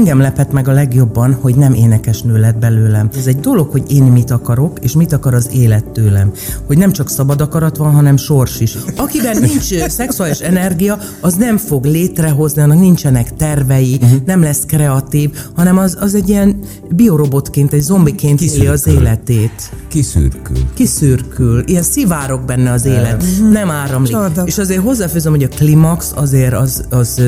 engem lepett meg a legjobban, hogy nem énekesnő lett belőlem. Ez egy dolog, hogy én mit akarok, és mit akar az élet tőlem. Hogy nem csak szabad akarat van, hanem sors is. Akiben nincs szexuális energia, az nem fog létrehozni, annak nincsenek tervei, uh-huh. nem lesz kreatív, hanem az, az egy ilyen biorobotként, egy zombiként éli az életét. Kiszürkül. Kiszürkül. Ilyen szivárok benne az élet. Uh-huh. Nem áramlik. Csorda. És azért hozzáfőzöm, hogy a klimax azért az, az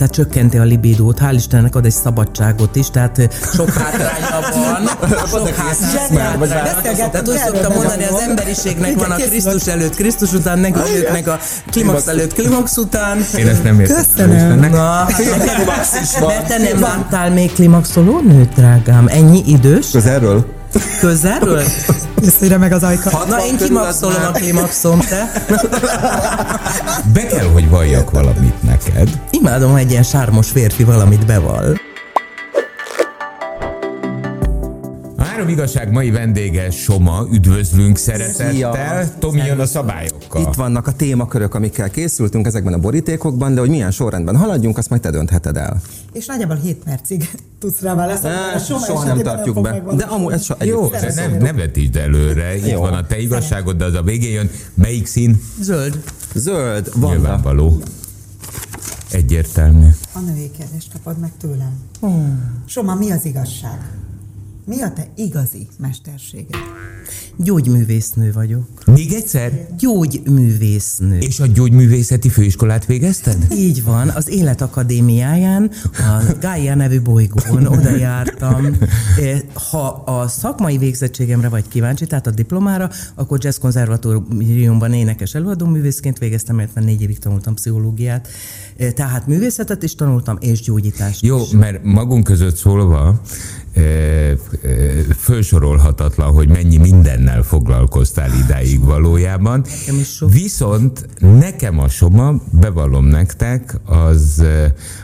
tehát csökkenti a libidót. Hál' Istennek ad egy szabadságot is, tehát sok hátránya van. Sok hátránya. Tehát úgy szoktam mondani, az emberiségnek van a Krisztus előtt, Krisztus után, nekünk meg a klimax előtt, klimax után. Én ezt nem értem. Köszönöm. Na, mert te nem láttál még klimaxoló nőt, drágám? Ennyi idős? Közelről? Közelről? Összére meg az ajka. Na, én kimaxolom a klimaxom, te. Be kell, hogy valljak valamit neked. Imádom, ha egy ilyen sármos férfi valamit beval. Három igazság mai vendége Soma, üdvözlünk szeretettel. Tomi jön a szabályokkal. Itt vannak a témakörök, amikkel készültünk ezekben a borítékokban, de hogy milyen sorrendben haladjunk, azt majd te döntheted el. És nagyjából 7 percig tudsz rá válaszolni. Soha, soha nem tartjuk be. De amúgy ez so, Jó, de nem, ne vetítsd előre. Itt Jó. van a te igazságod, de az a végén jön. Melyik szín? Zöld. Zöld. Van Nyilvánvaló. Egyértelmű. A női kérdést kapod meg tőlem. Hmm. Soma, mi az igazság? Mi a te igazi mesterséged? Gyógyművésznő vagyok. Még egyszer? Gyógyművésznő. És a gyógyművészeti főiskolát végezted? Így van, az Életakadémiáján, a Gaia nevű bolygón oda jártam. Ha a szakmai végzettségemre vagy kíváncsi, tehát a diplomára, akkor Jazz Konzervatóriumban énekes előadóművészként végeztem, mert négy évig tanultam pszichológiát. Tehát művészetet is tanultam, és gyógyítást Jó, is. mert magunk között szólva, fölsorolhatatlan, hogy mennyi mindennel foglalkoztál idáig valójában. Viszont nekem a Soma, bevallom nektek, az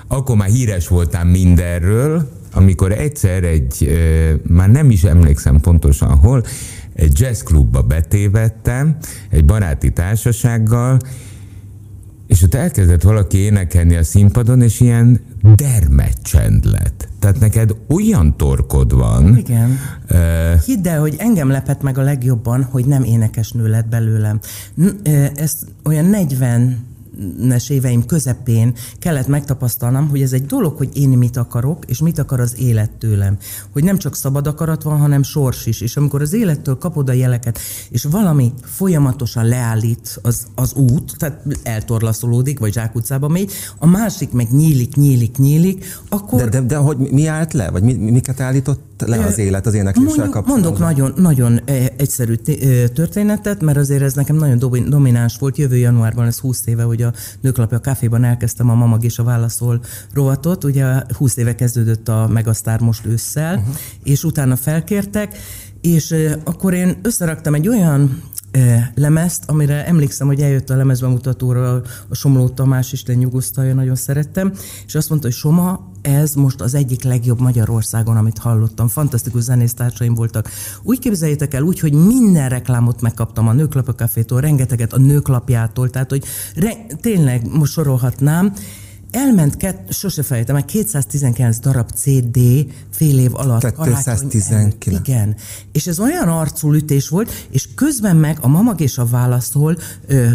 akkor már híres voltam mindenről, amikor egyszer egy, már nem is emlékszem pontosan hol, egy jazzklubba betévettem, egy baráti társasággal, és ott elkezdett valaki énekelni a színpadon, és ilyen dermed csend lett. Tehát neked olyan torkod van. Igen. Uh, Hidd el, hogy engem lepett meg a legjobban, hogy nem énekesnő lett belőlem. Ez olyan 40 es éveim közepén kellett megtapasztalnom, hogy ez egy dolog, hogy én mit akarok, és mit akar az élet tőlem. Hogy nem csak szabad akarat van, hanem sors is. És amikor az élettől kapod a jeleket, és valami folyamatosan leállít az, az út, tehát eltorlaszolódik, vagy zsákutcába megy, a másik meg nyílik, nyílik, nyílik, akkor... De, de, de hogy mi állt le? Vagy mi, miket állított le az élet az énekléssel kapcsolatban? Mondok nagyon, nagyon egyszerű történetet, mert azért ez nekem nagyon domináns volt. Jövő januárban, ez 20 éve, hogy a Nőklapja Caféban elkezdtem a Mamag és a Válaszol rovatot. Ugye 20 éve kezdődött a Megasztár most ősszel, uh-huh. és utána felkértek, és akkor én összeraktam egy olyan lemezt, amire emlékszem, hogy eljött a lemezbemutatóra a Somló Tamás, Isten nyugosztalja, nagyon szerettem, és azt mondta, hogy Soma, ez most az egyik legjobb Magyarországon, amit hallottam. Fantasztikus zenésztársaim voltak. Úgy képzeljétek el, úgy, hogy minden reklámot megkaptam a Nőklap a Cafétól, rengeteget a Nőklapjától, tehát hogy re- tényleg most sorolhatnám, elment, kett, sose fejtem, meg 219 darab CD fél év alatt. 219. Igen. És ez olyan arculütés volt, és közben meg a mamag és a válaszol ö,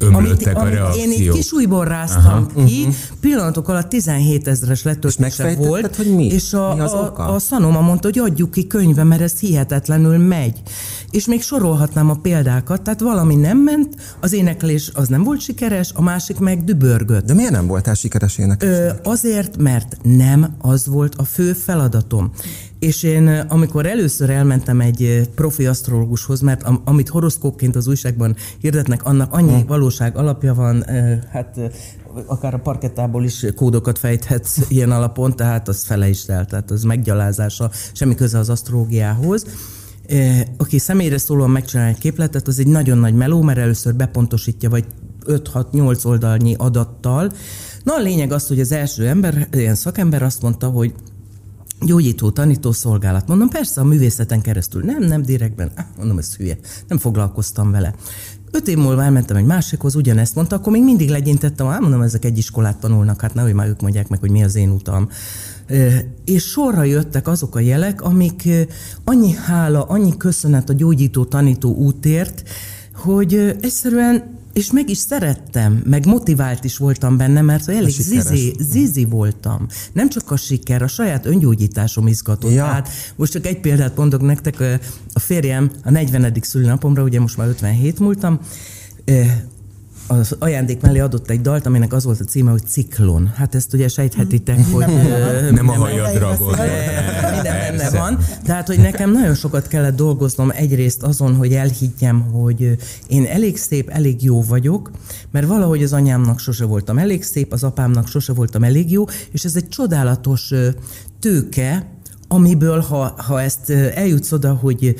ömlöttek amit, a amit én egy kis újból ráztam Aha. ki, uh-huh. pillanatok alatt 17 ezeres letöltése volt, hogy mi? és a, mi az a, oka? a Szanoma mondta, hogy adjuk ki könyve, mert ez hihetetlenül megy. És még sorolhatnám a példákat, tehát valami nem ment, az éneklés az nem volt sikeres, a másik meg dübörgött. De miért nem voltál sikeres énekes? Ö, azért, mert nem az volt a fő feladatom. És én, amikor először elmentem egy profi asztrológushoz, mert am, amit horoszkópként az újságban hirdetnek, annak annyi hmm. valóság alapja van, hát akár a parkettából is kódokat fejthetsz ilyen alapon, tehát az fele is el, tehát az meggyalázása, semmi köze az asztrológiához aki személyre szólóan megcsinál egy képletet, az egy nagyon nagy meló, mert először bepontosítja, vagy 5-6-8 oldalnyi adattal. Na a lényeg az, hogy az első ember, ilyen szakember azt mondta, hogy gyógyító, tanító szolgálat. Mondom, persze a művészeten keresztül. Nem, nem direktben. Mondom, ez hülye. Nem foglalkoztam vele. Öt év múlva elmentem egy másikhoz, ugyanezt mondta, akkor még mindig legyintettem, ah, mondom, ezek egy iskolát tanulnak, hát nehogy már ők mondják meg, hogy mi az én utam. És sorra jöttek azok a jelek, amik annyi hála, annyi köszönet a gyógyító tanító útért, hogy egyszerűen és meg is szerettem, meg motivált is voltam benne, mert elég zizi, zizi voltam. Nem csak a siker, a saját öngyógyításom izgatott. Ja. Hát most csak egy példát mondok nektek, a férjem a 40. szülinapomra, ugye most már 57 múltam, az ajándék mellé adott egy dalt, aminek az volt a címe, hogy Ciklon. Hát ezt ugye sejthetitek, mm. hogy... Nem, nem a hajadra Minden benne van. Tehát, hogy nekem nagyon sokat kellett dolgoznom egyrészt azon, hogy elhiggyem, hogy én elég szép, elég jó vagyok, mert valahogy az anyámnak sose voltam elég szép, az apámnak sose voltam elég jó, és ez egy csodálatos tőke, amiből, ha, ha ezt eljutsz oda, hogy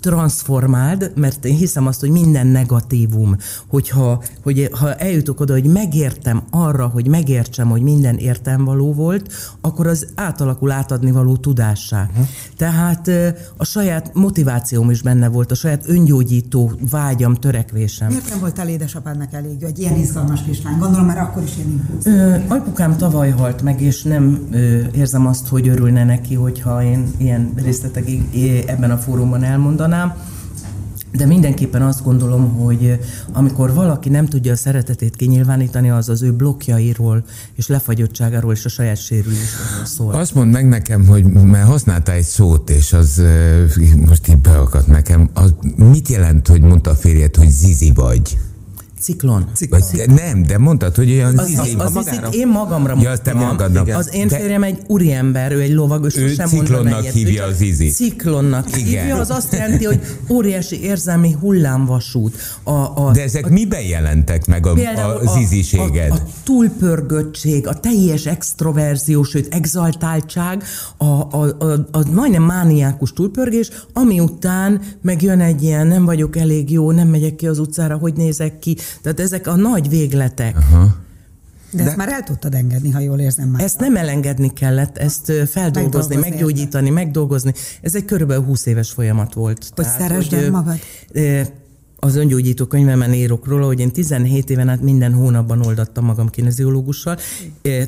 transformáld, mert én hiszem azt, hogy minden negatívum, hogyha hogy, ha eljutok oda, hogy megértem arra, hogy megértsem, hogy minden értem való volt, akkor az átalakul átadni való tudássá. Uh-huh. Tehát a saját motivációm is benne volt, a saját öngyógyító vágyam, törekvésem. Miért nem voltál édesapádnak elég, egy ilyen izgalmas kislány? Gondolom már akkor is ilyen impulzus. Apukám tavaly halt meg, és nem ö, érzem azt, hogy örülne neki, hogyha én ilyen részletekig ebben a fórumban elmondanám mondanám, de mindenképpen azt gondolom, hogy amikor valaki nem tudja a szeretetét kinyilvánítani, az az ő blokkjairól és lefagyottságáról és a saját sérülésről szól. Azt mondd meg nekem, hogy mert használtál egy szót, és az most így beakadt nekem. Az mit jelent, hogy mondta a férjed, hogy zizi vagy? Ciklon. Ciklon. Vagy, nem, de mondtad, hogy olyan az, az, az, az én magamra. Ja, te magadra. Az én férjem egy úriember, ő egy lovag, és ő sem ciklonnak hívja az izi. Ciklonnak Igen. hívja, az azt jelenti, hogy óriási érzelmi hullámvasút. A, a, de ezek a, miben jelentek meg a, az iziséged? A, a, a túlpörgöttség, a teljes extroverzió, sőt exaltáltság, a, a, a, a majdnem mániákus túlpörgés, ami után megjön egy ilyen nem vagyok elég jó, nem megyek ki az utcára, hogy nézek ki, tehát ezek a nagy végletek. Aha. De, De ezt már el tudtad engedni, ha jól érzem már. Ezt nem elengedni kellett, ezt feldolgozni, megdolgozni, meggyógyítani, megdolgozni. Ez egy körülbelül 20 éves folyamat volt. Hogy szeresd magad? Az öngyógyító könyvemen írok róla, hogy én 17 éven át minden hónapban oldattam magam kineziológussal.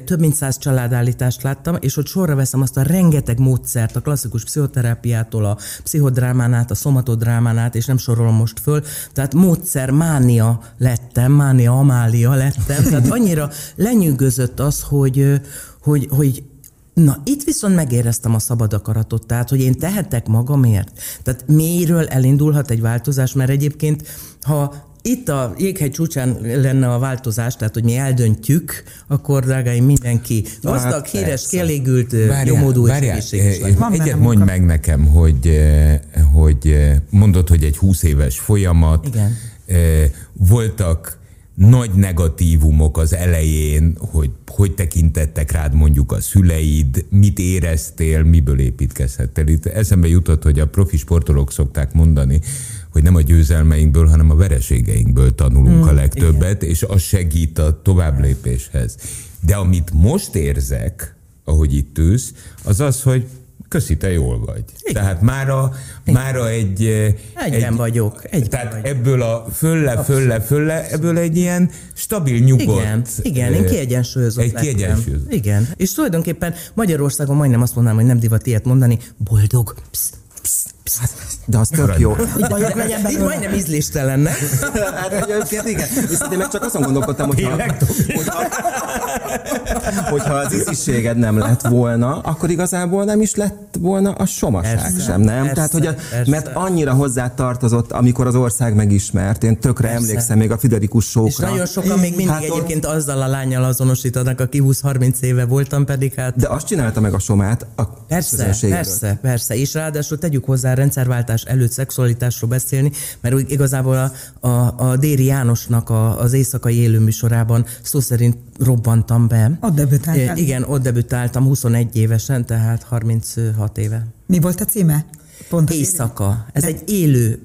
Több mint száz családállítást láttam, és hogy sorra veszem azt a rengeteg módszert, a klasszikus pszichoterápiától, a pszichodrámán át, a szomatodrámán át, és nem sorolom most föl. Tehát módszer mánia lettem, mánia amália lettem. Tehát annyira lenyűgözött az, hogy, hogy, hogy Na, itt viszont megéreztem a szabad akaratot, tehát, hogy én tehetek magamért. Tehát mélyről elindulhat egy változás, mert egyébként, ha itt a jéghegy csúcsán lenne a változás, tehát hogy mi eldöntjük, akkor drágáim mindenki gazdag, hát, híres, kielégült, jómódú és Egyet mondj meg nekem, hogy, hogy mondod, hogy egy 20 éves folyamat, Igen. voltak nagy negatívumok az elején, hogy hogy tekintettek rád mondjuk a szüleid, mit éreztél, miből építkezhettél. Itt eszembe jutott, hogy a profi sportolók szokták mondani, hogy nem a győzelmeinkből, hanem a vereségeinkből tanulunk hmm, a legtöbbet, igen. és az segít a továbblépéshez. De amit most érzek, ahogy itt ülsz, az az, hogy köszi, te jól vagy. Igen. Tehát mára, mára egy... Egyben egy, vagyok. Egyben tehát vagyok. ebből a fölle, fölle, fölle, ebből egy ilyen stabil, nyugodt... Igen, igen én kiegyensúlyozott Egy kiegyensúlyozott. Igen. És tulajdonképpen Magyarországon majdnem azt mondanám, hogy nem divat ilyet mondani, boldog. Psz, psz, psz. De az tök jó. Bajok legyen belőle. majdnem ízléstelen, ne? Hát egyébként igen. Viszont én meg csak azon gondolkodtam, hogy ha, hogyha, hogyha az ízisséged nem lett volna, akkor igazából nem is lett volna a somaság persze, sem, nem? Persze, Tehát, hogy a, persze. mert annyira hozzá tartozott, amikor az ország megismert, én tökre persze. emlékszem még a Fiderikus sókra. És nagyon sokan még mindig hát egyébként ott... azzal a lányjal azonosítanak, aki 20-30 éve voltam, pedig hát... De azt csinálta meg a somát a Persze, persze, persze. És ráadásul tegyük hozzá rendszerváltás előtt szexualitásról beszélni, mert igazából a, a, a Déri Jánosnak a, az éjszakai élőműsorában szó szerint robbantam be. Ott debütáltam. Igen, ott debütáltam 21 évesen, tehát 36 éve. Mi volt a címe? Pont Éjszaka. Ez egy élő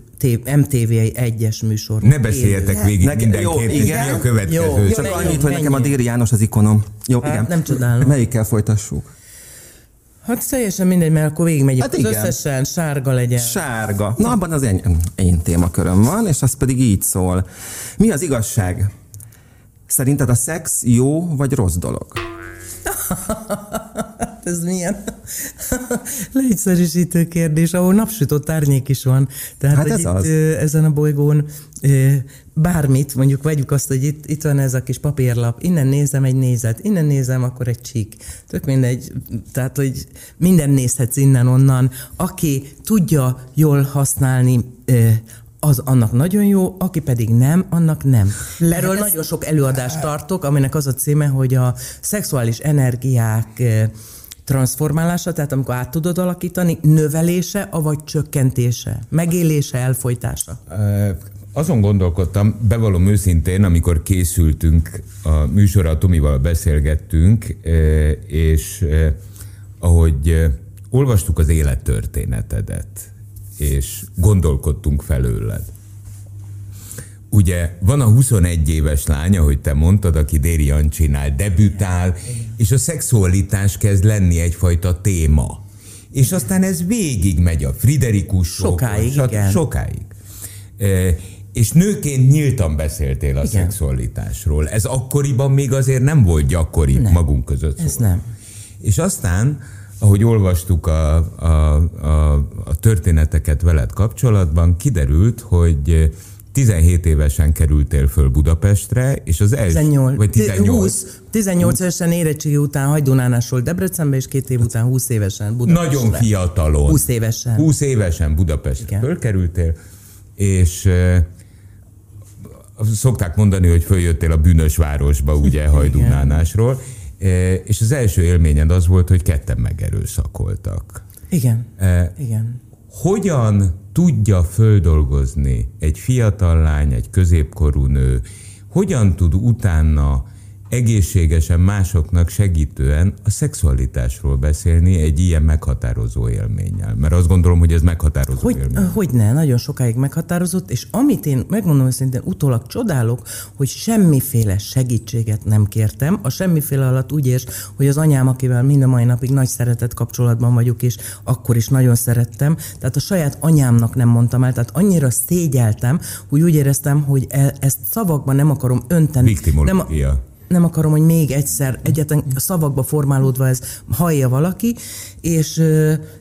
MTV egyes műsor. Ne beszéljetek végig ne, mindenként, jó, igen. mi a következő. Jó, Csak annyit, hogy nekem a Déri János az ikonom. Jó, hát, igen. Nem csodálom. Melyikkel folytassuk? Hát teljesen mindegy, mert akkor végigmegyünk hát az igen. összesen, sárga legyen. Sárga. Na, abban az én, én témaköröm van, és az pedig így szól. Mi az igazság? Szerinted a szex jó vagy rossz dolog? ez milyen leegyszerűsítő kérdés, ahol napsütott árnyék is van. Tehát, hát ez itt, az. ezen a bolygón bármit, mondjuk vegyük azt, hogy itt, itt van ez a kis papírlap, innen nézem egy nézet, innen nézem, akkor egy csík. Tök mindegy, tehát, hogy minden nézhetsz innen-onnan. Aki tudja jól használni az annak nagyon jó, aki pedig nem, annak nem. Erről nagyon sok előadást tartok, aminek az a címe, hogy a szexuális energiák transformálása, tehát amikor át tudod alakítani, növelése, avagy csökkentése, megélése, elfolytása? Azon gondolkodtam, bevallom őszintén, amikor készültünk a műsorra, Tomival beszélgettünk, és ahogy olvastuk az élettörténetedet, és gondolkodtunk felőled. Ugye van a 21 éves lánya, hogy te mondtad, aki Déri Jancsinál debütál, és a szexualitás kezd lenni egyfajta téma. És aztán ez végig megy a Friderikus Sokáig, sok, igen. Sokáig. E, és nőként nyíltan beszéltél a igen. szexualitásról. Ez akkoriban még azért nem volt gyakori nem. magunk között. Ez szóval. nem. És aztán ahogy olvastuk a, a, a, a történeteket veled kapcsolatban, kiderült, hogy 17 évesen kerültél föl Budapestre, és az első... 18. Vagy 18. 20, 18 évesen érettségi után Hajdunánásról Debrecenbe, és két év után 20 évesen Budapestre. Nagyon fiatalon. 20 évesen. 20 évesen Budapestre Igen. fölkerültél, és szokták mondani, hogy följöttél a bűnös városba, ugye, Hajdunánásról, és az első élményed az volt, hogy ketten megerőszakoltak. Igen. E, Igen. Hogyan tudja földolgozni egy fiatal lány, egy középkorú nő, hogyan tud utána egészségesen másoknak segítően a szexualitásról beszélni egy ilyen meghatározó élménnyel. Mert azt gondolom, hogy ez meghatározó hogy, élmény. Hogy ne, nagyon sokáig meghatározott, és amit én megmondom szintén utólag csodálok, hogy semmiféle segítséget nem kértem. A semmiféle alatt úgy érts, hogy az anyám, akivel mind a mai napig nagy szeretet kapcsolatban vagyok, és akkor is nagyon szerettem, tehát a saját anyámnak nem mondtam el, tehát annyira szégyeltem, hogy úgy éreztem, hogy e- ezt szavakban nem akarom önteni. Viktimológia. Nem, nem akarom, hogy még egyszer egyetlen szavakba formálódva ez hallja valaki, és,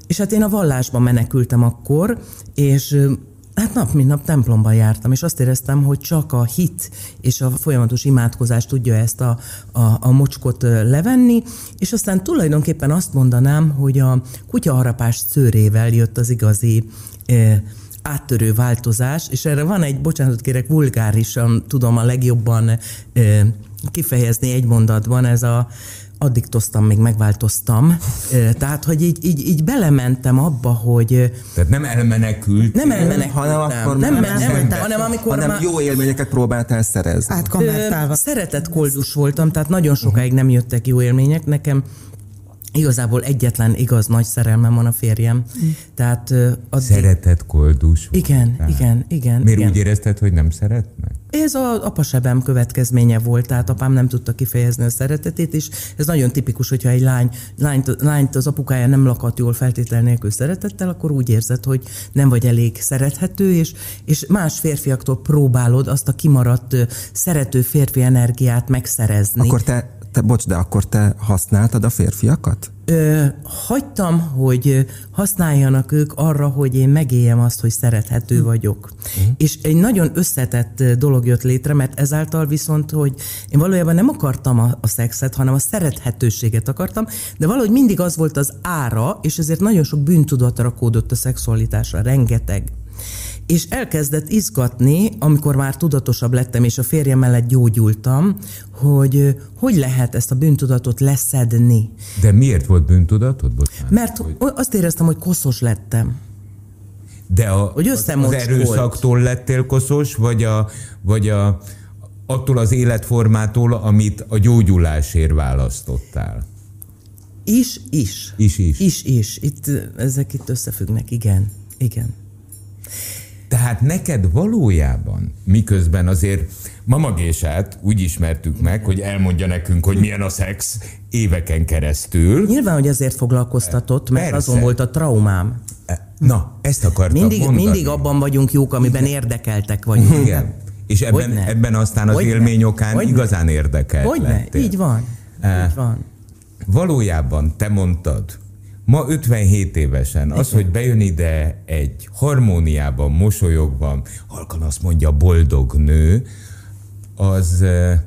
és hát én a vallásban menekültem akkor, és Hát nap mint nap templomban jártam, és azt éreztem, hogy csak a hit és a folyamatos imádkozás tudja ezt a, a, a mocskot levenni, és aztán tulajdonképpen azt mondanám, hogy a kutyaharapás szőrével jött az igazi áttörő változás, és erre van egy, bocsánatot kérek, vulgárisan tudom a legjobban e, kifejezni egy mondatban, ez a addiktoztam, még megváltoztam. Tehát, hogy így, így, így belementem abba, hogy... Tehát nem elmenekült. Nem elmenekült. Hanem akkor nem, nem, nem, nem, hanem amikor hanem már, jó élményeket próbáltál szerezni. Átkonvertálva. Szeretett koldus voltam, tehát nagyon sokáig nem jöttek jó élmények. Nekem Igazából egyetlen igaz nagy szerelmem van a férjem. Mm. Tehát, addig... Szeretett koldus. Igen, tehát. igen, igen. Miért igen. úgy érezted, hogy nem szeretnek? Ez a apasebem következménye volt, tehát apám nem tudta kifejezni a szeretetét, és ez nagyon tipikus, hogyha egy lány, lányt, lányt az apukája nem lakat jól feltétel nélkül szeretettel, akkor úgy érzed, hogy nem vagy elég szerethető, és, és más férfiaktól próbálod azt a kimaradt szerető férfi energiát megszerezni. Akkor te te, bocs, de akkor te használtad a férfiakat? Ö, hagytam, hogy használjanak ők arra, hogy én megéljem azt, hogy szerethető hm. vagyok. Hm. És egy nagyon összetett dolog jött létre, mert ezáltal viszont, hogy én valójában nem akartam a, a szexet, hanem a szerethetőséget akartam, de valahogy mindig az volt az ára, és ezért nagyon sok bűntudat rakódott a szexualitásra, rengeteg és elkezdett izgatni, amikor már tudatosabb lettem, és a férjem mellett gyógyultam, hogy hogy lehet ezt a bűntudatot leszedni. De miért volt bűntudatod? Bocsánat, Mert hogy... azt éreztem, hogy koszos lettem. De a, hogy az, az erőszaktól lettél koszos, vagy, a, vagy a, attól az életformától, amit a gyógyulásért választottál? Is, is. Is, is. Is, is. Itt, ezek itt összefüggnek, igen. Igen. Tehát neked valójában, miközben azért Mamagésát úgy ismertük meg, hogy elmondja nekünk, hogy milyen a szex éveken keresztül. Nyilván, hogy ezért foglalkoztatott, mert Persze. azon volt a traumám. Na, ezt akartam mindig, mondani. Mindig abban vagyunk jók, amiben érdekeltek vagyunk. Igen. És ebben, ebben aztán az Hogyne? élmény okán Hogyne? igazán érdekelt Hogyne? Lettél. Így van. Így van. valójában te mondtad, ma 57 évesen, az, hogy bejön ide egy harmóniában, mosolyogva, halkan azt mondja boldog nő, az eh,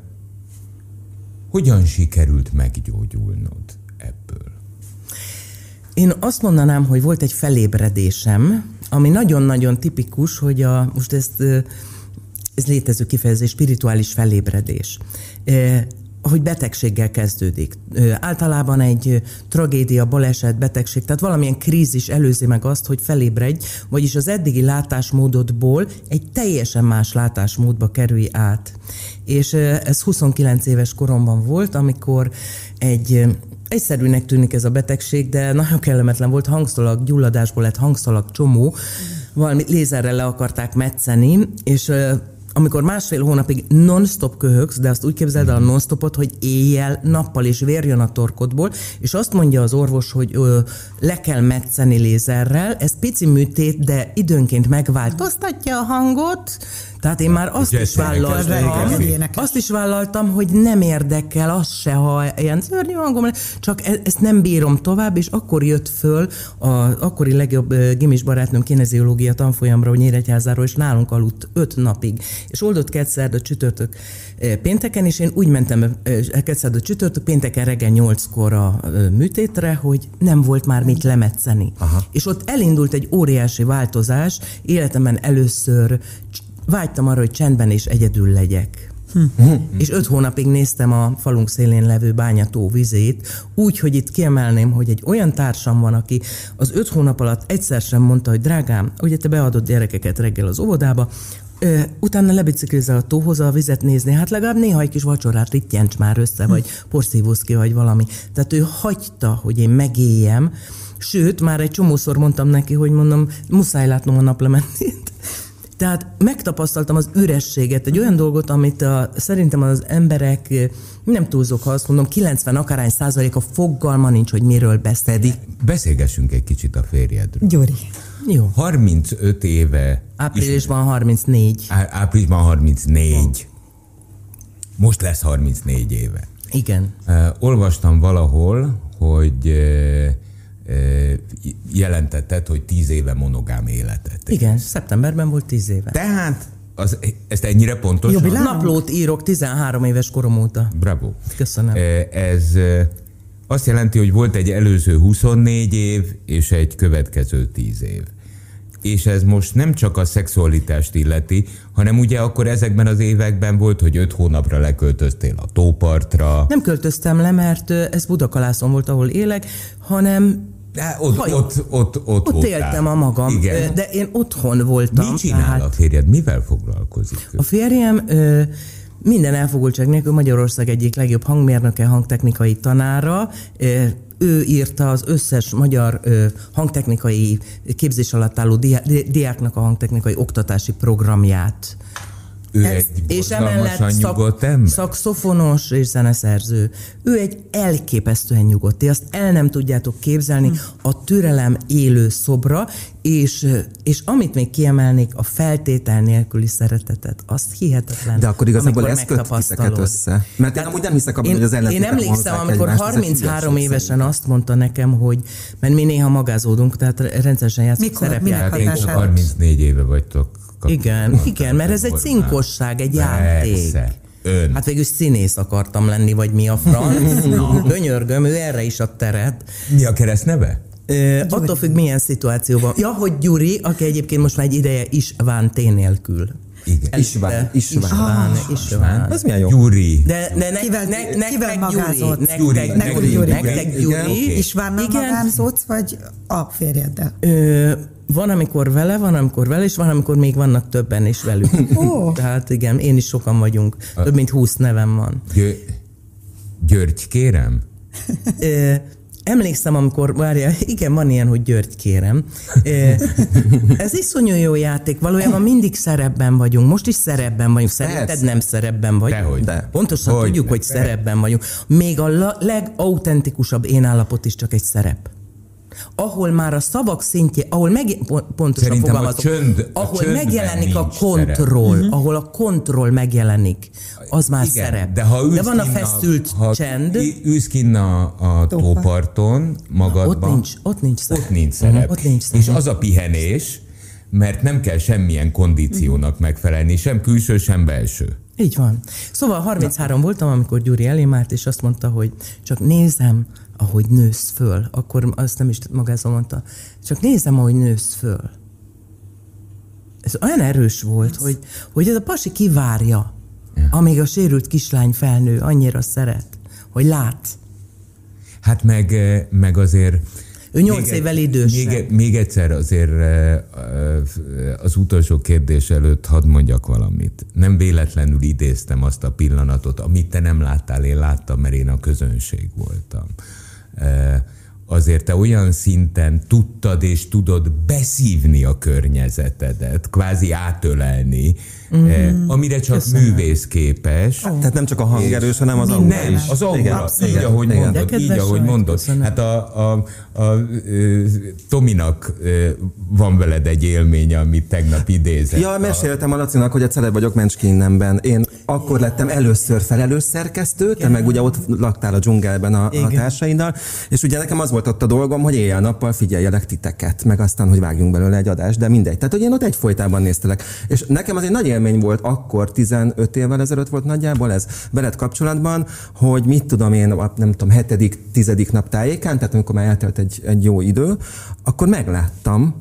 hogyan sikerült meggyógyulnod ebből? Én azt mondanám, hogy volt egy felébredésem, ami nagyon-nagyon tipikus, hogy a, most ezt ez létező kifejezés, spirituális felébredés hogy betegséggel kezdődik. Általában egy tragédia, baleset, betegség, tehát valamilyen krízis előzi meg azt, hogy felébredj, vagyis az eddigi látásmódodból egy teljesen más látásmódba kerülj át. És ez 29 éves koromban volt, amikor egy egyszerűnek tűnik ez a betegség, de nagyon kellemetlen volt, hangszalag, gyulladásból lett hangszalag csomó, valami lézerrel le akarták metszeni, és amikor másfél hónapig non-stop köhögsz, de azt úgy képzeld el a non-stopot, hogy éjjel, nappal is vérjön a torkodból, és azt mondja az orvos, hogy ö, le kell metszeni lézerrel, ez pici műtét, de időnként megváltoztatja a hangot, tehát én már azt is vállaltam, azt is vállaltam, hogy nem érdekel az se, ha ilyen szörnyű hangom, csak e- ezt nem bírom tovább, és akkor jött föl a akkori legjobb gimis barátnőm kineziológia tanfolyamra, hogy Nyíregyházáról, és nálunk aludt öt napig. És oldott a csütörtök pénteken, és én úgy mentem a csütörtök pénteken reggel nyolckor a műtétre, hogy nem volt már mit lemetszeni. Aha. És ott elindult egy óriási változás, életemben először vágytam arra, hogy csendben és egyedül legyek. Hm. És öt hónapig néztem a falunk szélén levő bányató vizét, úgy, hogy itt kiemelném, hogy egy olyan társam van, aki az öt hónap alatt egyszer sem mondta, hogy drágám, ugye te beadott gyerekeket reggel az óvodába, Ö, utána lebiciklizel a tóhoz a vizet nézni, hát legalább néha egy kis vacsorát rittyencs már össze, vagy porszívóz ki, vagy valami. Tehát ő hagyta, hogy én megéljem, sőt, már egy csomószor mondtam neki, hogy mondom, muszáj látnom a naplementét. Tehát megtapasztaltam az ürességet, egy olyan dolgot, amit a, szerintem az emberek, nem túlzok, ha azt mondom, 90 akarány százalék a foggalma nincs, hogy miről beszél. Beszélgessünk egy kicsit a férjedről. Gyuri. Jó. 35 éve. Áprilisban 34. Á, áprilisban 34. Most lesz 34 éve. Igen. Uh, olvastam valahol, hogy uh, jelentetted, hogy tíz éve monogám életet. Igen, szeptemberben volt tíz éve. Tehát az, ezt ennyire pontosan? Jubilán? Naplót írok 13 éves korom óta. Bravo. Köszönöm. Ez azt jelenti, hogy volt egy előző 24 év, és egy következő 10 év. És ez most nem csak a szexualitást illeti, hanem ugye akkor ezekben az években volt, hogy öt hónapra leköltöztél a tópartra. Nem költöztem le, mert ez Budakalászon volt, ahol élek, hanem de ott, ott, ott, ott, ott, ott éltem a magam, Igen. de én otthon voltam. Mit csinál tehát... a férjed? Mivel foglalkozik? A férjem ö, minden elfogultság nélkül Magyarország egyik legjobb hangmérnöke, hangtechnikai tanára. Ö, ő írta az összes magyar ö, hangtechnikai képzés alatt álló diáknak a hangtechnikai oktatási programját. Ő Ez, egy és emellett szak, ember? szakszofonos és zeneszerző. Ő egy elképesztően nyugodt. Ti azt el nem tudjátok képzelni, hm. a türelem élő szobra, és, és amit még kiemelnék, a feltétel nélküli szeretetet, azt hihetetlen. De akkor igazából ez köt össze. Mert én amúgy nem hiszek abban, hogy az Én emlékszem, amikor 33 évesen azt mondta nekem, hogy, mert mi néha magázódunk, tehát rendszeresen játszunk szerepjátékot. 34 éve vagytok igen, igen, mert ez egy cinkosság, egy játék. Ön. Hát végül színész akartam lenni, vagy mi a franc. Könyörgöm, ő erre is a teret. Mi a kereszt neve? Ö, attól függ, milyen szituációban. Ja, hogy Gyuri, aki egyébként most már egy ideje is ván té nélkül. Igen. István. István. István. Ah, István. Az milyen jó. Gyuri. De ne, ne, kivel, ne, ne, kivel magázott? Gyuri. Nektek Gyuri. Nektek Gyuri. Isvánnal magázódsz, vagy a férjeddel? Ö, van, amikor vele, van, amikor vele, és van, amikor még vannak többen is velük. Oh. Tehát igen, én is sokan vagyunk. Több mint húsz nevem van. Gyö- György, kérem? Emlékszem, amikor, várja, igen, van ilyen, hogy György kérem. Ez iszonyú jó játék, valójában mindig szerepben vagyunk, most is szerepben vagyunk, szerinted nem szerepben vagy. Dehogy. De. Pontosan hogy tudjuk, ne. hogy szerepben vagyunk. Még a legautentikusabb én állapot is csak egy szerep. Ahol már a szavak szintje, ahol meg, pontosan Szerintem fogalmazok, a csönd, ahol a megjelenik a kontroll, szerep. ahol a kontroll megjelenik, az már Igen, szerep. De, ha de van a feszült ha csend. Ülsz kinn a, a tóparton magadban. Ott nincs, ott nincs szerep. Ott nincs szerep. Uh-huh. Ott nincs szerep. És az a pihenés, mert nem kell semmilyen kondíciónak megfelelni, sem külső, sem belső. Így van. Szóval 33 Na. voltam, amikor Gyuri elém állt, és azt mondta, hogy csak nézem, ahogy nősz föl. Akkor azt nem is magázom mondta, csak nézem, ahogy nősz föl. Ez olyan erős volt, hogy, hogy ez a pasi kivárja, ja. amíg a sérült kislány felnő, annyira szeret, hogy lát. Hát meg, meg azért ő nyolc évvel idősebb. Még, még egyszer azért az utolsó kérdés előtt hadd mondjak valamit. Nem véletlenül idéztem azt a pillanatot, amit te nem láttál, én láttam, mert én a közönség voltam 诶、呃，azért te olyan szinten tudtad és tudod beszívni a környezetedet, kvázi átölelni, mm-hmm. amire csak Köszönöm. művész képes. Hát, tehát nem csak a hangerős, hanem az aura is. Az aura, igen, így, igen, ahogy igen. mondod, így, ahogy mondod. Köszönöm. Hát a, a, a, a Tominak van veled egy élménye, amit tegnap idézett. Ja, meséltem a Lacinak, hogy a Celeb vagyok Mencskinnemben. Én akkor lettem először felelős szerkesztő, te meg ugye ott laktál a dzsungelben a, a társaiddal, és ugye nekem az volt ott a dolgom, hogy éjjel-nappal figyeljelek titeket, meg aztán, hogy vágjunk belőle egy adást, de mindegy. Tehát, hogy én ott egyfolytában néztelek. És nekem az egy nagy élmény volt akkor, 15 évvel ezelőtt volt nagyjából ez veled kapcsolatban, hogy mit tudom én, nem tudom, hetedik, tizedik nap tájékán, tehát amikor már eltelt egy, egy jó idő, akkor megláttam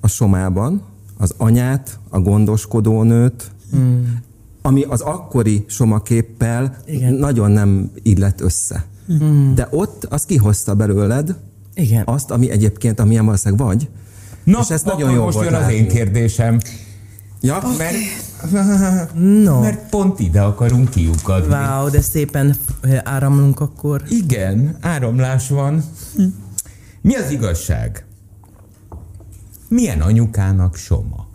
a somában az anyát, a gondoskodónőt, hmm. ami az akkori somaképpel Igen. nagyon nem illett össze. Hmm. De ott az kihozta belőled Igen. azt, ami egyébként, amilyen valószínűleg vagy. Na, és ez nagyon jó most volt jön az én kérdésem. Ja, okay. mert, no. mert pont ide akarunk kiukadni. Wow, de szépen áramlunk akkor. Igen, áramlás van. Hm. Mi az igazság? Milyen anyukának Soma?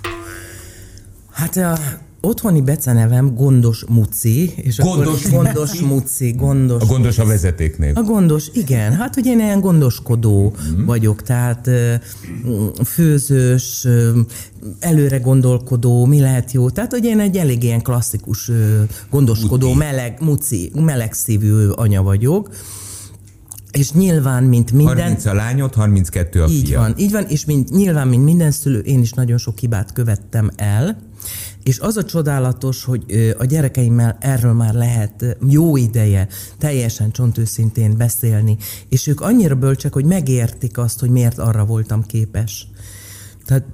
Hát a otthoni becenevem Gondos Muci, és gondos, akkor Gondos Muci, Gondos. A gondos a vezetéknév. A gondos, igen. Hát, hogy én ilyen gondoskodó mm. vagyok, tehát főzős, előre gondolkodó, mi lehet jó. Tehát, hogy én egy elég ilyen klasszikus gondoskodó, Muti. meleg, muci, meleg szívű anya vagyok. És nyilván, mint minden... 30 a lányod, 32 a így fia. Van, így van, és mint, nyilván, mint minden szülő, én is nagyon sok hibát követtem el, és az a csodálatos, hogy a gyerekeimmel erről már lehet jó ideje teljesen csontőszintén beszélni, és ők annyira bölcsek, hogy megértik azt, hogy miért arra voltam képes. Tehát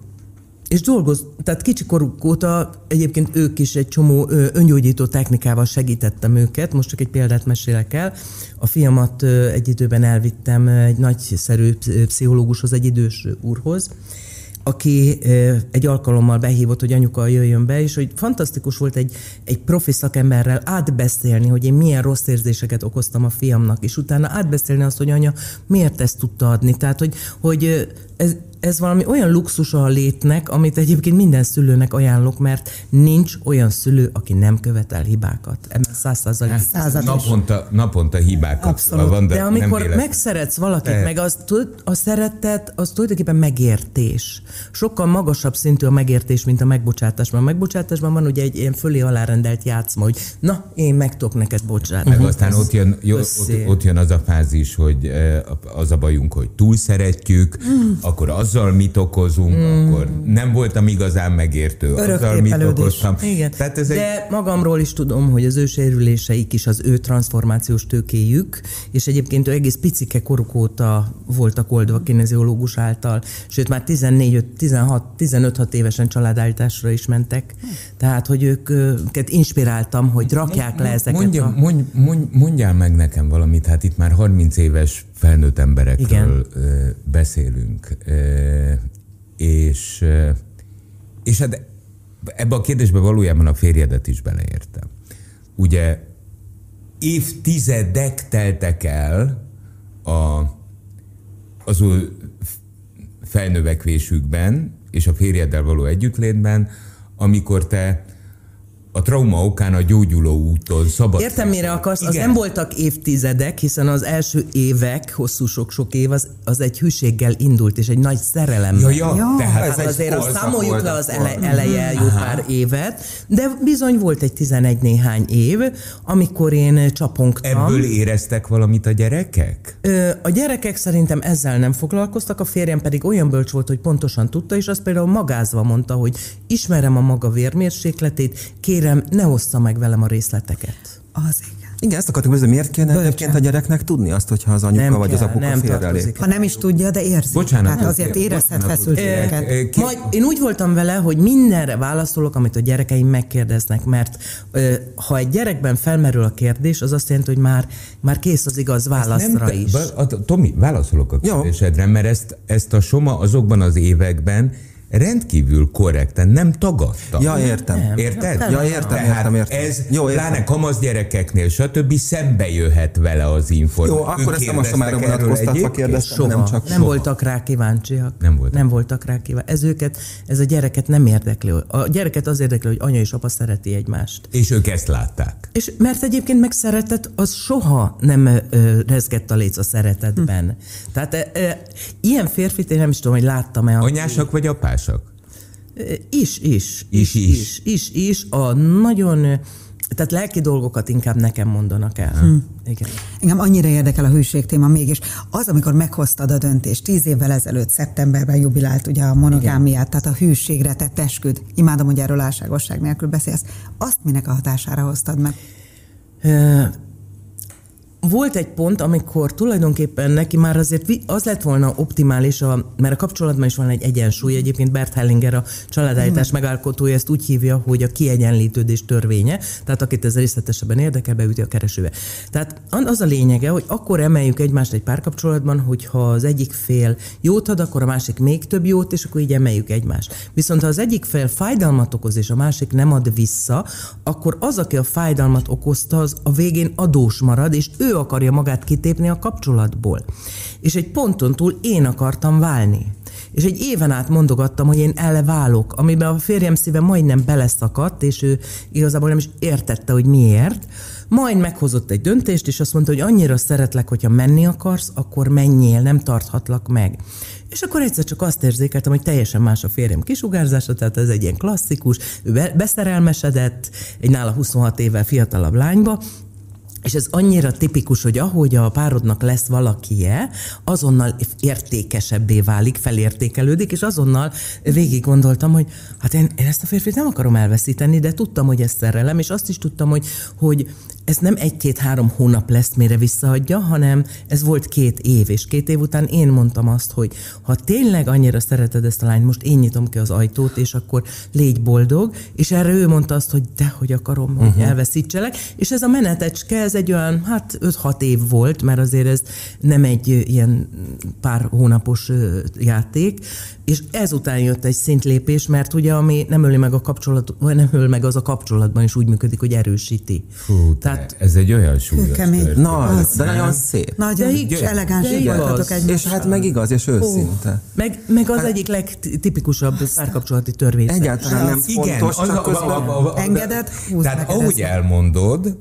és dolgoz, tehát kicsi koruk óta egyébként ők is egy csomó öngyógyító technikával segítettem őket. Most csak egy példát mesélek el. A fiamat egy időben elvittem egy nagyszerű pszichológushoz, egy idős úrhoz, aki egy alkalommal behívott, hogy anyuka jöjjön be, és hogy fantasztikus volt egy, egy profi szakemberrel átbeszélni, hogy én milyen rossz érzéseket okoztam a fiamnak, és utána átbeszélni azt, hogy anya miért ezt tudta adni. Tehát, hogy, hogy ez, ez valami olyan luxus a létnek, amit egyébként minden szülőnek ajánlok, mert nincs olyan szülő, aki nem követel hibákat. Ebben száz százalék. Naponta, naponta hibákat Abszolút. van, de, de amikor nem megszeretsz valakit, de... meg az, a szeretet, az tulajdonképpen megértés. Sokkal magasabb szintű a megértés, mint a megbocsátásban. A megbocsátásban van ugye egy ilyen fölé alárendelt játszma, hogy na, én meg tudok neked bocsátani. Meg aztán ott jön, jó, ott, ott jön az a fázis, hogy az a bajunk, hogy túl szeretjük, mm. akkor az azzal mit okozunk, mm. akkor nem voltam igazán megértő. Azzal mit okoztam. Igen. Tehát ez De egy... magamról is tudom, hogy az ő sérüléseik is az ő transformációs tőkéjük, és egyébként ő egész picike koruk óta voltak oldva kineziológus által, sőt már 14, 16, 15-6 évesen családállításra is mentek. Tehát, hogy ők, őket inspiráltam, hogy rakják le ezeket. Mondja, a... mondj, mondj, mondjál meg nekem valamit, hát itt már 30 éves felnőtt emberekről Igen. beszélünk. És, és hát ebbe a kérdésbe valójában a férjedet is beleértem. Ugye évtizedek teltek el a, az ő felnövekvésükben és a férjeddel való együttlétben, amikor te a trauma okán a gyógyuló úton szabad. Értem, mire akarsz. Igen. Az nem voltak évtizedek, hiszen az első évek, hosszú sok-sok év, az, az egy hűséggel indult, és egy nagy szerelem. Ja, ja, ja. Tehát hát azért azt számoljuk le az ele, eleje jó Aha. pár évet, de bizony volt egy 11 néhány év, amikor én csapongtam. Ebből éreztek valamit a gyerekek? A gyerekek szerintem ezzel nem foglalkoztak, a férjem pedig olyan bölcs volt, hogy pontosan tudta, és azt például magázva mondta, hogy ismerem a maga vérmérsékletét, kérem, ne hozza meg velem a részleteket. Az igen. Igen, ezt akartuk hogy miért kéne Bölcsen. egyébként a gyereknek tudni azt, hogyha az anyuka nem vagy kell, az apuka nem félrelép? Ha nem is tudja, de érzi. Bocsánat. Hát azért érezhet feszültségeket. Majd én úgy voltam vele, hogy mindenre válaszolok, amit a gyerekeim megkérdeznek, mert ha egy gyerekben felmerül a kérdés, az azt jelenti, hogy már, már kész az igaz válaszra nem, is. Tomi, válaszolok a kérdésedre, mert ezt, ezt a Soma azokban az években rendkívül korrekten, nem tagadta. Ja, értem. Nem, Érted? Nem, ja, értem, Tehát értem, értem. Ez Jó, értem. pláne kamasz gyerekeknél, stb. szembe jöhet vele az információ. Jó, akkor ezt nem a somára vonatkoztatva kérdeztem, soha. nem csak Nem soha. voltak rá kíváncsiak. Nem voltak. Nem voltak rá kíváncsiak. Ez őket, ez a gyereket nem érdekli. A gyereket az érdekli, hogy anya és apa szereti egymást. És ők ezt látták. És mert egyébként meg szeretet, az soha nem ö, rezgett a léc a szeretetben. Hm. Tehát e, e, ilyen férfit én nem is tudom, hogy láttam-e. Anyásak vagy apás? Is, is. Is, is. Is, is, is. A nagyon tehát lelki dolgokat inkább nekem mondanak el. Hm. Igen. Engem annyira érdekel a hűség téma mégis. Az, amikor meghoztad a döntést, tíz évvel ezelőtt, szeptemberben jubilált ugye a monogámiát, tehát a hűségre tett esküd. Imádom, hogy erről álságosság nélkül beszélsz. Azt minek a hatására hoztad meg? Volt egy pont, amikor tulajdonképpen neki már azért az lett volna optimális, a, mert a kapcsolatban is van egy egyensúly. Egyébként Bert Hellinger, a családállítás mm. megalkotója ezt úgy hívja, hogy a kiegyenlítődés törvénye, tehát akit ez részletesebben érdekel, beüti a keresőbe. Tehát az a lényege, hogy akkor emeljük egymást egy párkapcsolatban, hogyha az egyik fél jót ad, akkor a másik még több jót, és akkor így emeljük egymást. Viszont ha az egyik fél fájdalmat okoz, és a másik nem ad vissza, akkor az, aki a fájdalmat okozta, az a végén adós marad, és ő akarja magát kitépni a kapcsolatból. És egy ponton túl én akartam válni. És egy éven át mondogattam, hogy én elválok, amiben a férjem szíve majdnem beleszakadt, és ő igazából nem is értette, hogy miért. Majd meghozott egy döntést, és azt mondta, hogy annyira szeretlek, hogyha menni akarsz, akkor menjél, nem tarthatlak meg. És akkor egyszer csak azt érzékeltem, hogy teljesen más a férjem kisugárzása, tehát ez egy ilyen klasszikus, ő beszerelmesedett, egy nála 26 évvel fiatalabb lányba, és ez annyira tipikus, hogy ahogy a párodnak lesz valakie, azonnal értékesebbé válik, felértékelődik, és azonnal végig gondoltam, hogy hát én, én ezt a férfit nem akarom elveszíteni, de tudtam, hogy ez szerelem, és azt is tudtam, hogy, hogy ez nem egy-két-három hónap lesz, mire visszaadja, hanem ez volt két év, és két év után én mondtam azt, hogy ha tényleg annyira szereted ezt a lányt, most én nyitom ki az ajtót, és akkor légy boldog, és erre ő mondta azt, hogy de hogy akarom, hogy uh-huh. elveszítselek, és ez a menetecske, ez egy olyan, hát 5-6 év volt, mert azért ez nem egy ilyen pár hónapos játék, és ezután jött egy szintlépés, mert ugye ami nem öli meg a kapcsolat, vagy nem öl meg az a kapcsolatban is úgy működik, hogy erősíti. Fú, Tehát, ez egy olyan súlyos kemény. Na, az, de nagyon szép. Nagyon de elegáns voltatok egy És hát meg igaz, és őszinte. Oh. Meg, meg az hát, egyik legtipikusabb párkapcsolati törvény. Egyáltalán nem igen, fontos, az, csak közben engedett, Tehát ahogy elmondod,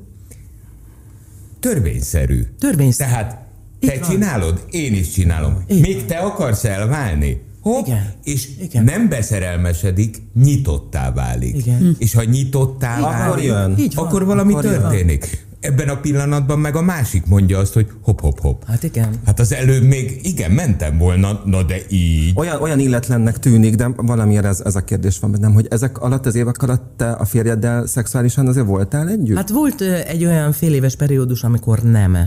törvényszerű. Törvényszerű. Tehát te csinálod, én is csinálom. Még te akarsz elválni? Hopp, Igen. és Igen. nem beszerelmesedik, nyitottá válik. Igen. És ha nyitottá Így válik, jön. akkor valami akkor történik. Jön. Ebben a pillanatban meg a másik mondja azt, hogy hop, hop, hop. Hát igen. Hát az előbb még igen, mentem volna, na de így. Olyan, olyan illetlennek tűnik, de valamiért ez, ez a kérdés van bennem, hogy ezek alatt, az évek alatt te a férjeddel szexuálisan azért voltál együtt? Hát volt egy olyan fél éves periódus, amikor nem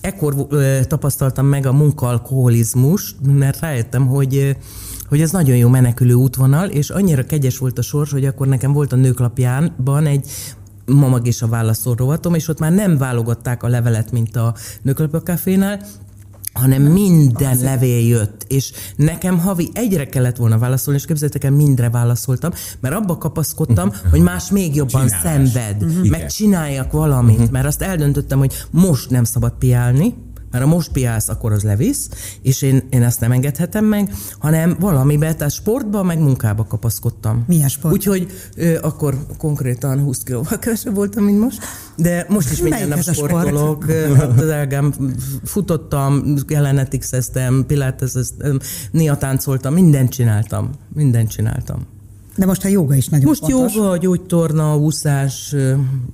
ekkor ö, tapasztaltam meg a munkaalkoholizmust, mert rájöttem, hogy hogy ez nagyon jó menekülő útvonal, és annyira kegyes volt a sors, hogy akkor nekem volt a nőklapjánban egy mamag és a válaszol rovatom, és ott már nem válogatták a levelet, mint a nőklapjakafénál, hanem minden Azért. levél jött, és nekem havi egyre kellett volna válaszolni, és képzeljétek el, mindre válaszoltam, mert abba kapaszkodtam, hogy más még jobban Csinálás. szenved, uh-huh. meg csináljak valamit, uh-huh. mert azt eldöntöttem, hogy most nem szabad piálni, Mert ha most piálsz, akkor az levisz, és én, én ezt nem engedhetem meg, hanem valamibe, tehát sportba, meg munkába kapaszkodtam. Milyen sport? Úgyhogy ö, akkor konkrétan 20 kilóval kevesebb voltam, mint most, de most is minden nap sportolok. Sport? futottam, jelenetixeztem, pilatezeztem, néha mindent csináltam. Mindent csináltam. De most a joga is nagyon Most fontos. joga, gyógytorna, úszás,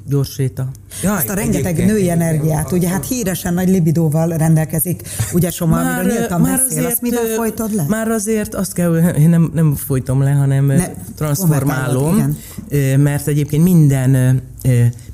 gyorséta. Jaj, Azt a rengeteg női energiát, ugye hát híresen nagy libidóval rendelkezik, ugye Soma, már, amiről nyíltan már beszél, azért, azt mivel folytod le? Már azért azt kell, én nem, nem folytom le, hanem ne, transformálom, mert egyébként minden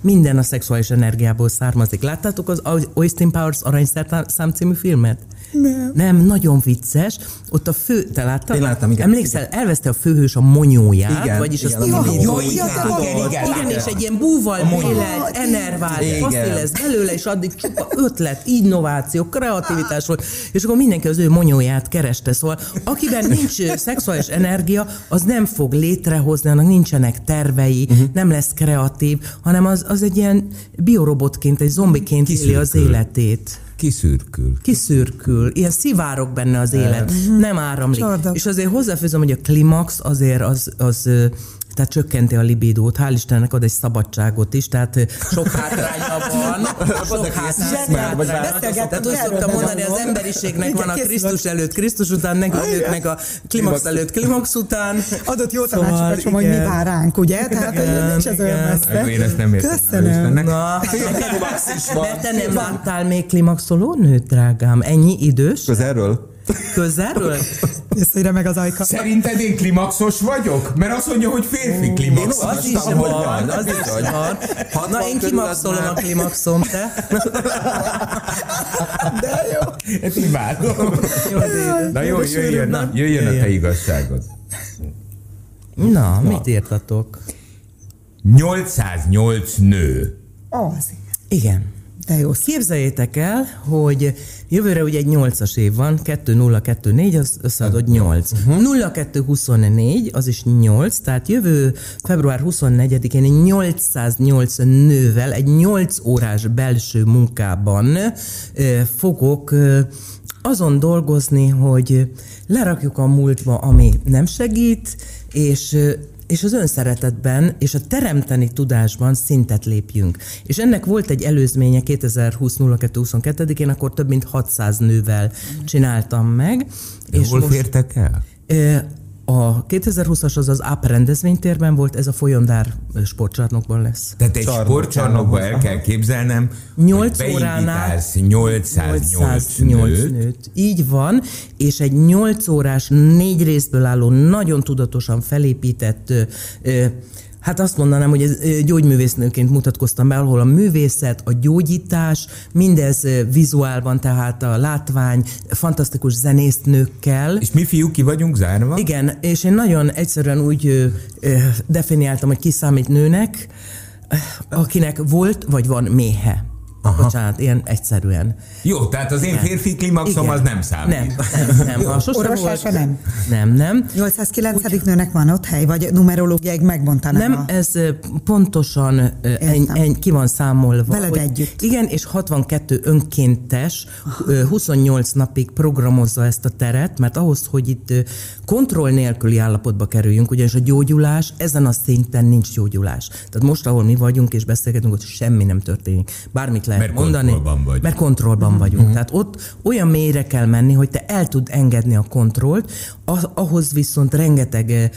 minden a szexuális energiából származik. Láttátok az Austin Powers aranyszám című filmet? Nem. Nem, nagyon vicces. Ott a fő, te láttad? Én láttam, igen. Emlékszel, igen. elveszte a főhős a monyóját, igen, vagyis igen, azt a a jó, igen, igen, igen, igen, és egy ilyen búval bélelt, enervált, azt lesz belőle, és addig csupa ötlet, innováció, kreativitás volt, és akkor mindenki az ő monyóját kereste. Szóval akiben nincs szexuális energia, az nem fog létrehozni, annak nincsenek tervei, uh-huh. nem lesz kreatív, hanem az, az egy ilyen biorobotként, egy zombiként éli az életét. Kiszürkül. Kiszürkül. Ilyen szivárok benne az élet. Nem áramlik. Csordok. És azért hozzáfőzöm, hogy a klimax azért az, az tehát csökkenti a libidót, hál' Istennek ad egy szabadságot is, tehát sok hátránya van. Sok hátránya van. Tehát úgy szoktam mondani, az emberiségnek van a Krisztus előtt, Krisztus után, nekünk meg a klimax előtt, klimax után. Adott jó tanácsokat, szóval, hogy mi vár ránk, ugye? Tehát nincs ez olyan messze. Én ezt nem értem. Köszönöm. Na, mert te nem láttál még klimaxoló nőt, drágám? Ennyi idős? Közelről? Közelről? Ezt ide meg az ajka. Szerinted én klimaxos vagyok? Mert azt mondja, hogy férfi klimaxos. Az is van, az is van. Na, én klimaxolom a klimaxom, te. De jó. Ezt imádom. Na jó, jöjjön, jöjjön a te igazságod. Na, mit írtatok? 808 nő. Az. Igen. De jó. Képzeljétek el, hogy jövőre ugye egy 8-as év van, 2024, az összeadod 8. Uh-huh. 0224, az is 8, tehát jövő február 24-én 808 nővel egy 8 órás belső munkában fogok azon dolgozni, hogy lerakjuk a múltba, ami nem segít, és és az önszeretetben és a teremteni tudásban szintet lépjünk. És ennek volt egy előzménye 2020 02 én akkor több mint 600 nővel csináltam meg. De és hol most, fértek el? A 2020-as az az AP rendezvénytérben volt, ez a Folyondár sportcsarnokban lesz. Tehát egy sportcsarnokban el kell képzelnem, 8 óránál 808, 808 nőt. nőt. Így van, és egy 8 órás, négy részből álló, nagyon tudatosan felépített Hát azt mondanám, hogy ez gyógyművésznőként mutatkoztam be, ahol a művészet, a gyógyítás, mindez vizuálban, tehát a látvány, fantasztikus zenésznőkkel. És mi fiúk ki vagyunk zárva? Igen, és én nagyon egyszerűen úgy definiáltam, hogy ki számít nőnek, akinek volt vagy van méhe. Aha. Bocsánat, ilyen egyszerűen. Jó, tehát az én férfi klimaxom az nem számít. Nem, nem, nem. Sosem volt, nem. Nem, nem. 809. Úgy, nőnek van ott hely, vagy numerológiáig megmondta Nem, a... ez pontosan en, en, ki van számolva. Veled hogy, együtt. Igen, és 62 önkéntes 28 napig programozza ezt a teret, mert ahhoz, hogy itt kontroll nélküli állapotba kerüljünk, ugyanis a gyógyulás, ezen a szinten nincs gyógyulás. Tehát most, ahol mi vagyunk és beszélgetünk, hogy semmi nem történik. Bármit lehet mert mondani. Kontrollban vagy. Mert kontrollban uh-huh. vagyunk. Uh-huh. Tehát ott olyan mélyre kell menni, hogy te el tud engedni a kontrollt, ahhoz viszont rengeteg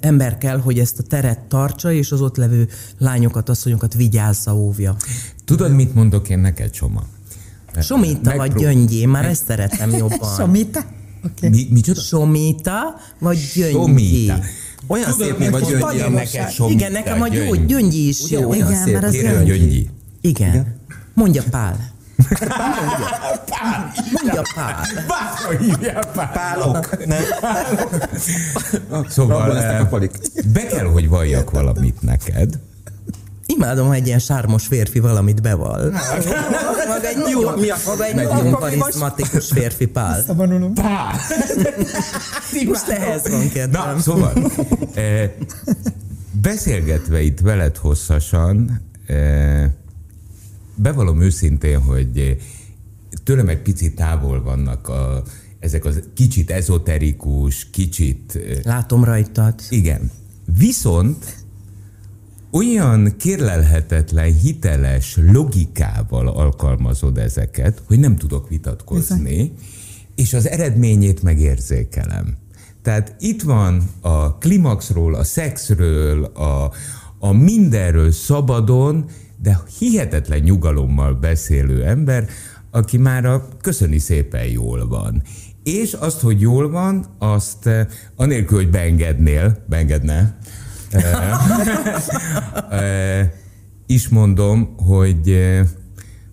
ember kell, hogy ezt a teret tartsa, és az ott levő lányokat, asszonyokat vigyázza, óvja. Tudod, mit mondok én neked, Csoma? Somita Megpró- vagy gyöngyé, már ezt szeretem jobban. Somita? Okay. Mi, micsoda? Somita vagy gyöngyi. Somita. Olyan szép még a gyöngyi. Neked somita, Igen, nekem a gyöngy, gyöngyi is Ugye, jó. Olyan Igen, szép. mert az gyöngyi. Igen. Igen. Mondja Pál. Mondja Pál. Bárha hívják Pál. Pálok. Nem. Szóval eh, be kell, hogy valljak valamit neked. Imádom, ha egy ilyen sármos férfi valamit beval. Maga egy nagyon, mi a maga egy nagyon karizmatikus férfi pál. Pál! Most ehhez van kedvem. Na, szóval, eh, beszélgetve itt veled hosszasan, eh, bevallom őszintén, hogy tőlem egy picit távol vannak a, ezek az kicsit ezoterikus, kicsit... Látom rajtad. Igen. Viszont olyan kérlelhetetlen, hiteles logikával alkalmazod ezeket, hogy nem tudok vitatkozni, és az eredményét megérzékelem. Tehát itt van a klimaxról, a szexről, a, a mindenről szabadon, de hihetetlen nyugalommal beszélő ember, aki már a köszöni szépen jól van. És azt, hogy jól van, azt eh, anélkül, hogy beengednél, beengedne, eh, eh, is mondom, hogy,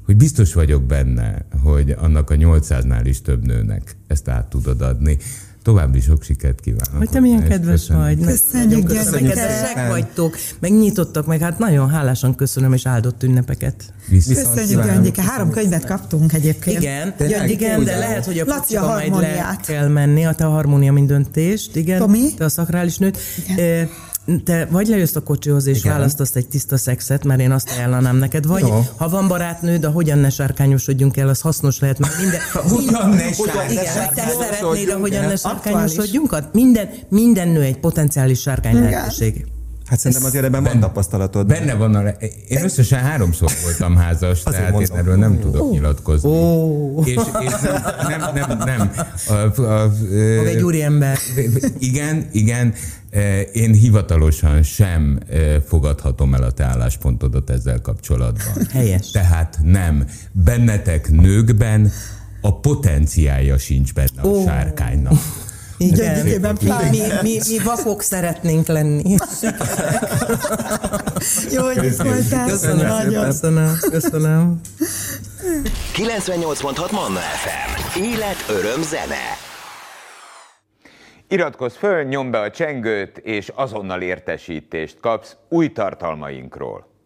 hogy biztos vagyok benne, hogy annak a 800-nál is több nőnek ezt át tudod adni. További sok sikert kívánok. Hogy te milyen kedves köszönöm. vagy. Köszönjük, köszönjük. Kedvesek vagytok, megnyitottak meg, hát nagyon hálásan köszönöm, és áldott ünnepeket. Viszont Köszönjük, Gyöngyike. Három könyvet kaptunk egyébként. Igen, Gyöngy, igen, de lehet, hogy a Laci majd le kell menni, a te a harmónia, mint döntést. Igen, Tomi? te a szakrális nőt. Igen te vagy lejössz a kocsihoz és Igen. választasz egy tiszta szexet, mert én azt ajánlanám neked, vagy Jó. ha van barátnőd, de hogyan ne sárkányosodjunk el, az hasznos lehet, mert minden... hogyan ne Igen, te szeretnéd, hogyan ne sárkányosodjunk? Minden, minden nő egy potenciális sárkány lehetőség. Hát szerintem azért ebben van tapasztalatod. Benne van a... Én összesen háromszor voltam házas, azért tehát mondom. én erről nem tudok oh. nyilatkozni. Oh. És, és nem, nem, nem. nem. A, a, a, egy úri ember. Igen, igen. Én hivatalosan sem fogadhatom el a te álláspontodat ezzel kapcsolatban. Helyes. Tehát nem. Bennetek nőkben a potenciája sincs benne a oh. sárkánynak. Igen, mi, mi, mi vakok szeretnénk lenni. Jó, hogy itt voltál. Köszönöm, köszönöm, köszönöm. 98.6 Manna FM. Élet, öröm, zene. Iratkozz föl, nyomd be a csengőt, és azonnal értesítést kapsz új tartalmainkról.